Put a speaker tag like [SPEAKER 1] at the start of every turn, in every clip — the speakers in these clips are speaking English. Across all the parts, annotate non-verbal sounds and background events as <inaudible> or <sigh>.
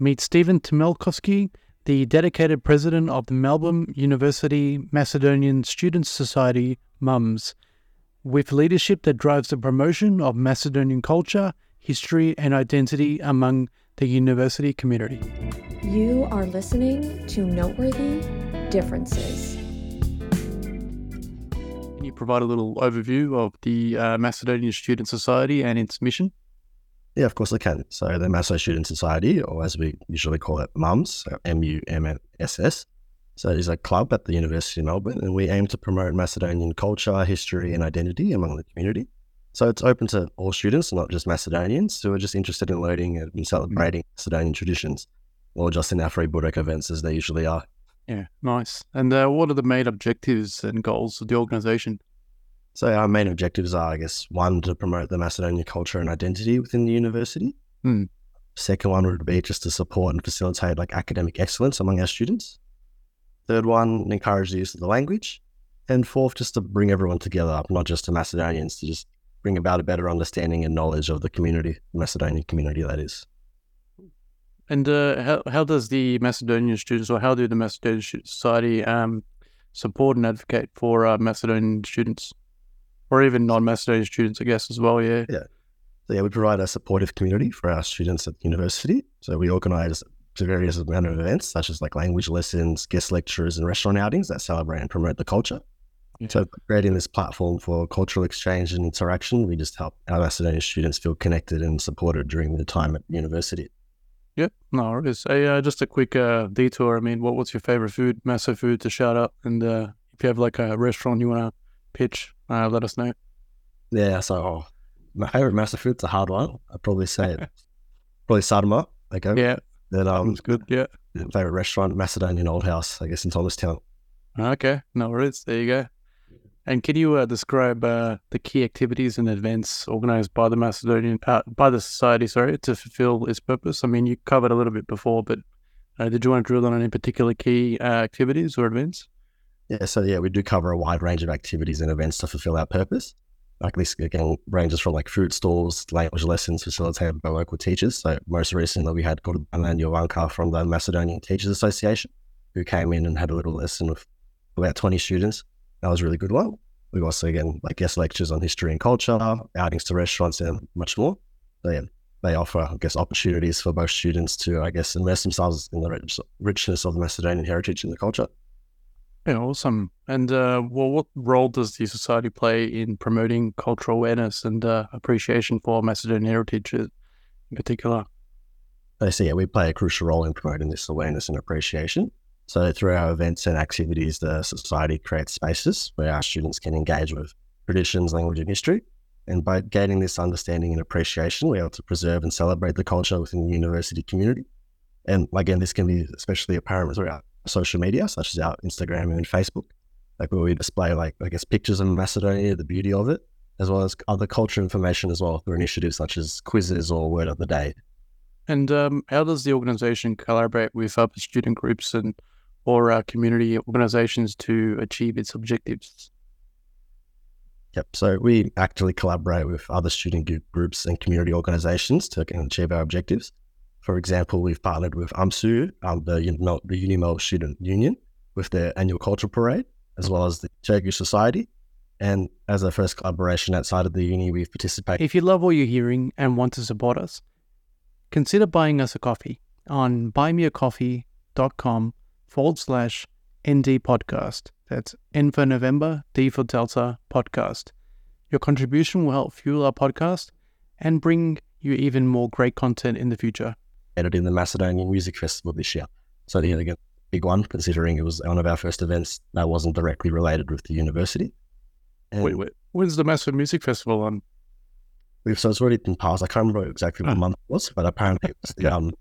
[SPEAKER 1] Meet Stephen Temelkowski, the dedicated president of the Melbourne University Macedonian Students Society, MUMS, with leadership that drives the promotion of Macedonian culture, history, and identity among the university community.
[SPEAKER 2] You are listening to Noteworthy Differences.
[SPEAKER 1] Can you provide a little overview of the uh, Macedonian Student Society and its mission?
[SPEAKER 3] Yeah, of course I can. So the Maso Student Society, or as we usually call it, MUMS, so M-U-M-S-S. So it is a club at the University of Melbourne, and we aim to promote Macedonian culture, history, and identity among the community. So it's open to all students, not just Macedonians who are just interested in learning and celebrating Macedonian traditions, or just in our free Budok events as they usually are.
[SPEAKER 1] Yeah, nice. And uh, what are the main objectives and goals of the organisation?
[SPEAKER 3] So our main objectives are, I guess, one to promote the Macedonian culture and identity within the university.
[SPEAKER 1] Hmm.
[SPEAKER 3] Second one would be just to support and facilitate like academic excellence among our students. Third one, encourage the use of the language. And fourth, just to bring everyone together, not just the Macedonians, to just bring about a better understanding and knowledge of the community, the Macedonian community, that is.
[SPEAKER 1] And uh, how, how does the Macedonian students, or how do the Macedonian Society um, support and advocate for uh, Macedonian students? Or even non-Macedonian students, I guess, as well. Yeah.
[SPEAKER 3] Yeah. So yeah, we provide a supportive community for our students at the university. So we organise various amount of events such as like language lessons, guest lectures, and restaurant outings that celebrate and promote the culture. Yeah. So creating this platform for cultural exchange and interaction, we just help our Macedonian students feel connected and supported during their time at university.
[SPEAKER 1] Yep, no worries. Hey, uh, just a quick uh, detour. I mean, what, what's your favorite food, Maso food to shout out? And uh, if you have like a restaurant you want to pitch, uh, let us know.
[SPEAKER 3] Yeah, so my favorite Maso food's a hard one. I'd probably say probably Sarma. Okay.
[SPEAKER 1] Yeah.
[SPEAKER 3] Then um,
[SPEAKER 1] it's good. Yeah.
[SPEAKER 3] Favorite restaurant, Macedonian Old House, I guess in Thomastown.
[SPEAKER 1] Okay, no worries. There you go. And can you uh, describe uh, the key activities and events organized by the Macedonian uh, by the society, sorry, to fulfill its purpose? I mean, you covered a little bit before, but uh, did you want to drill on any particular key uh, activities or events?
[SPEAKER 3] Yeah, so yeah, we do cover a wide range of activities and events to fulfill our purpose. Like this again ranges from like food stalls, language lessons facilitated by local teachers. So most recently we had Gordan Jovanka from the Macedonian Teachers Association who came in and had a little lesson with about 20 students. That was really good one. We also again like guest lectures on history and culture, outings to restaurants and much more. So yeah, they offer, I guess, opportunities for both students to, I guess, immerse themselves in the rich, richness of the Macedonian heritage and the culture.
[SPEAKER 1] Yeah, awesome. And uh, well, what role does the society play in promoting cultural awareness and uh, appreciation for Macedonian heritage in particular?
[SPEAKER 3] I see. Yeah, we play a crucial role in promoting this awareness and appreciation. So, through our events and activities, the society creates spaces where our students can engage with traditions, language, and history. And by gaining this understanding and appreciation, we're able to preserve and celebrate the culture within the university community. And again, this can be especially apparent throughout social media, such as our Instagram and Facebook, like where we display like I guess pictures of Macedonia, the beauty of it, as well as other culture information as well through initiatives such as quizzes or word of the day.
[SPEAKER 1] And um, how does the organization collaborate with other student groups and or uh, community organizations to achieve its objectives?
[SPEAKER 3] Yep. So we actively collaborate with other student groups and community organizations to achieve our objectives. For example, we've partnered with UMSU, um, the, the Unimelb Student Union, with their annual cultural parade, as well as the Turkish Society. And as a first collaboration outside of the uni, we've participated.
[SPEAKER 1] If you love what you're hearing and want to support us, consider buying us a coffee on buymeacoffee.com forward slash ND podcast. That's N for November, D for Delta podcast. Your contribution will help fuel our podcast and bring you even more great content in the future
[SPEAKER 3] in the Macedonian Music Festival this year. So yeah, again, big one, considering it was one of our first events that wasn't directly related with the university.
[SPEAKER 1] And wait, wait, when's the Macedonian Music Festival on?
[SPEAKER 3] So it's already been passed. I can't remember exactly what oh. month it was, but apparently it was, the, um,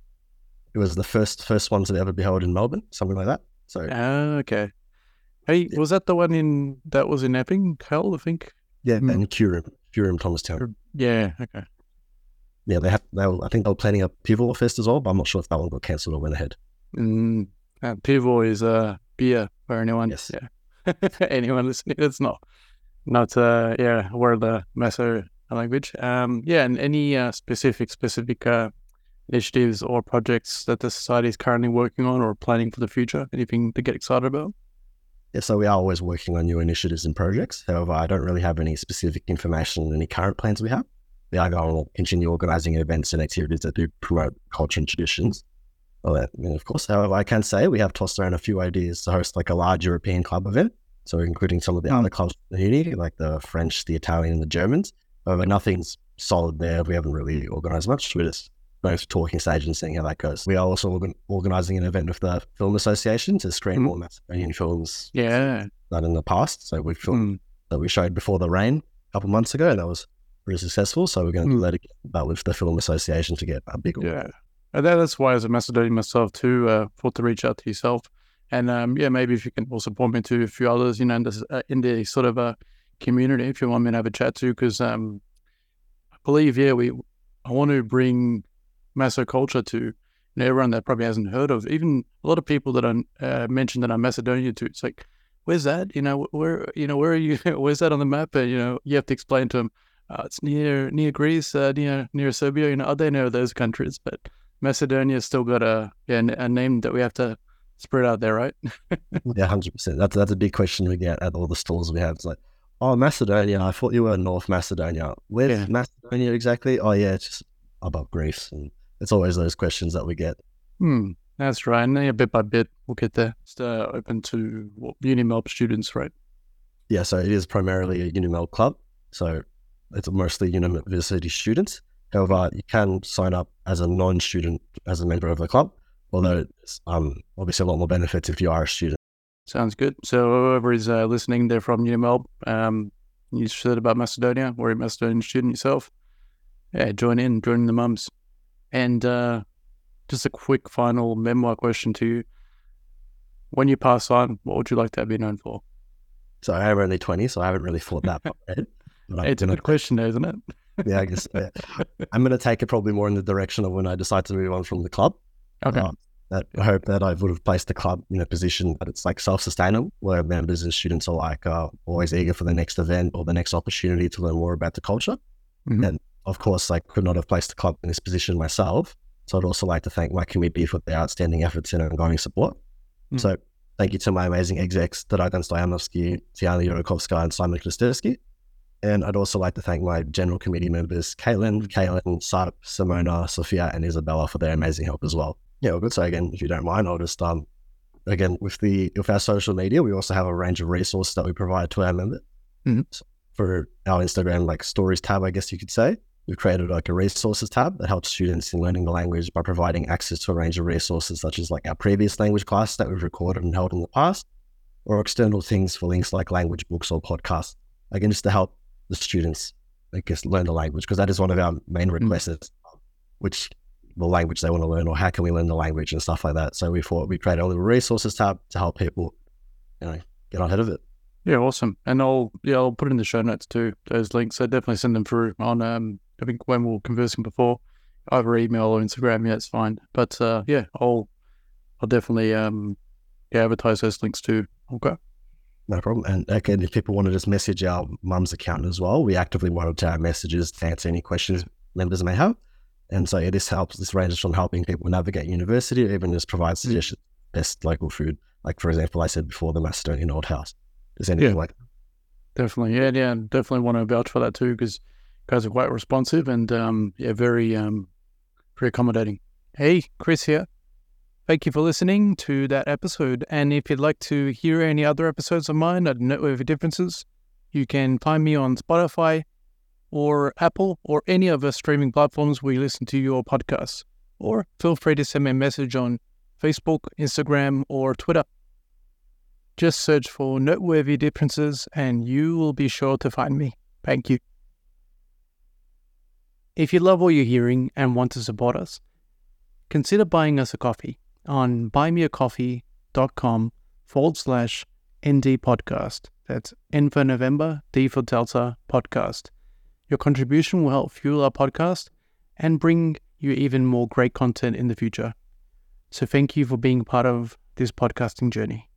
[SPEAKER 3] it was the first first one to ever be held in Melbourne, something like that. So
[SPEAKER 1] uh, okay. Hey, yeah. was that the one in that was in Epping held? I think.
[SPEAKER 3] Yeah, mm. and Curium, Curium Thomastown.
[SPEAKER 1] Yeah. Okay
[SPEAKER 3] yeah, they have. Were, I think they were planning a Pivotal Fest as well, but I'm not sure if that one got cancelled or went ahead.
[SPEAKER 1] Mm, uh, Pivotal is a uh, beer for anyone.
[SPEAKER 3] Yes.
[SPEAKER 1] Yeah. <laughs> anyone listening, it's not not uh yeah word the Maso language. Um yeah, and any uh, specific specific uh, initiatives or projects that the society is currently working on or planning for the future? Anything to get excited about?
[SPEAKER 3] Yeah, so we are always working on new initiatives and projects. However, I don't really have any specific information on any current plans we have. Going to continue organising events and activities that do promote culture and traditions. Well, I mean, of course, however, I can say we have tossed around a few ideas to host like a large European club event. So including some of the other clubs in the uni, like the French, the Italian, and the Germans. However, nothing's solid there. We haven't really organised much. We're just both talking stage and seeing how that goes. We are also organ- organising an event with the Film Association to screen
[SPEAKER 1] Mm.
[SPEAKER 3] more Macedonian films
[SPEAKER 1] Yeah.
[SPEAKER 3] than in the past. So we filmed
[SPEAKER 1] Mm.
[SPEAKER 3] that we showed before the rain a couple months ago, and that was pretty successful. So we're going to do that again, but with the Film Association to get a bigger.
[SPEAKER 1] Yeah. And that's why, as a Macedonian myself, too, uh, thought to reach out to yourself. And um, yeah, maybe if you can also point me to a few others, you know, in, this, uh, in the sort of uh, community, if you want me to have a chat to, because um, I believe, yeah, we I want to bring Maso culture to you know, everyone that probably hasn't heard of, even a lot of people that I uh, mentioned that I'm Macedonia to. It's like, where's that? You know, where you know where are you? <laughs> where's that on the map? And you know, you have to explain to them. Uh, it's near near Greece, uh, near near Serbia. You know, they know those countries, but Macedonia's still got a yeah a name that we have to spread out there, right? <laughs>
[SPEAKER 3] Yeah, hundred percent. That's that's a big question we get at all the stores we have. It's like, oh, Macedonia. I thought you were North Macedonia. Where's
[SPEAKER 1] Yeah.
[SPEAKER 3] Macedonia exactly? Oh, yeah, it's just above Greece. And it's always those questions that we get.
[SPEAKER 1] Hmm, that's right. And yeah, bit by bit, we'll get there. It's uh, open to what, Unimelb students, right?
[SPEAKER 3] Yeah, so it is primarily a Unimelb club. So it's mostly university students. However, you can sign up as a non-student as a member of the club. Although it's um, obviously a lot more benefits if you are a student.
[SPEAKER 1] Sounds good. So whoever is uh, listening, they're from Unimelb. Um, you said about Macedonia, or a Macedonian student yourself. Yeah, join in, join the mums. And uh, just a quick final memoir question to you. When you pass on, what would you like to be known for?
[SPEAKER 3] So I am only 20, so I haven't really thought that far ahead. <laughs>
[SPEAKER 1] It's a good question, isn't it?
[SPEAKER 3] yeah, I guess yeah. <laughs> I'm going to take it probably more in the direction of when I decide to move on from the club.
[SPEAKER 1] Okay.
[SPEAKER 3] Uh, that I hope that I would have placed the club in a position that it's like self-sustainable, where members and students are like uh, always eager for the next event or the next opportunity to learn more about the culture.
[SPEAKER 1] Mhm.
[SPEAKER 3] And of course, I could not have placed the club in this position myself. So I'd also like to thank my committee for their outstanding efforts and ongoing support.
[SPEAKER 1] Mm.
[SPEAKER 3] So thank you to my amazing execs, Dragan Stoyanovsky, Tiana Yurikovska, and Simon Kristersky. And I'd also like to thank my general committee members, Caitlin, Caitlin, Sarp, Simona, Sophia, and Isabella for their amazing help as well. Yeah, well, good. So again, if you don't mind, I'll just um again with the with our social media, we also have a range of resources that we provide to our members.
[SPEAKER 1] Mhm.
[SPEAKER 3] So for our Instagram like stories tab, I guess you could say. We've created like a resources tab that helps students in learning the language by providing access to a range of resources such as like our previous language class that we've recorded and held in the past, or external things for links like language books or podcasts. Again, just to help the students, I guess, learn the language because that is one of our main requests, is, which the language they want to learn or how can we learn the language and stuff like that. So we thought we created a little resources tab to help people, you know, get on ahead of it.
[SPEAKER 1] Yeah, awesome. And I'll yeah, I'll put in the show notes too, those links. So definitely send them through on um I think when we were conversing before, either email or Instagram, yeah, it's fine. But uh yeah, I'll I'll definitely um yeah, advertise those links too. Okay.
[SPEAKER 3] No problem. And again, if people want to just message our mum's account as well, we actively monitor our messages to answer any questions members may have. And so yeah, this helps, this ranges from helping people navigate university, or even just provide suggestions, best local food. Like, for example, I said before, the Macedonian Old House. Is anything
[SPEAKER 1] Yeah.
[SPEAKER 3] like
[SPEAKER 1] Definitely. Yeah, yeah, definitely want to vouch for that too because guys are quite responsive and um yeah, very um very accommodating. Hey, Chris here. Thank you for listening to that episode. And if you'd like to hear any other episodes of mine at Noteworthy Differences, you can find me on Spotify or Apple or any other streaming platforms where you listen to your podcasts. Or feel free to send me a message on Facebook, Instagram, or Twitter. Just search for Noteworthy Differences and you will be sure to find me. Thank you. If you love what you're hearing and want to support us, consider buying us a coffee on buymeacoffee.com forward slash ND podcast. That's N for November, D for Delta podcast. Your contribution will help fuel our podcast and bring you even more great content in the future. So thank you for being part of this podcasting journey.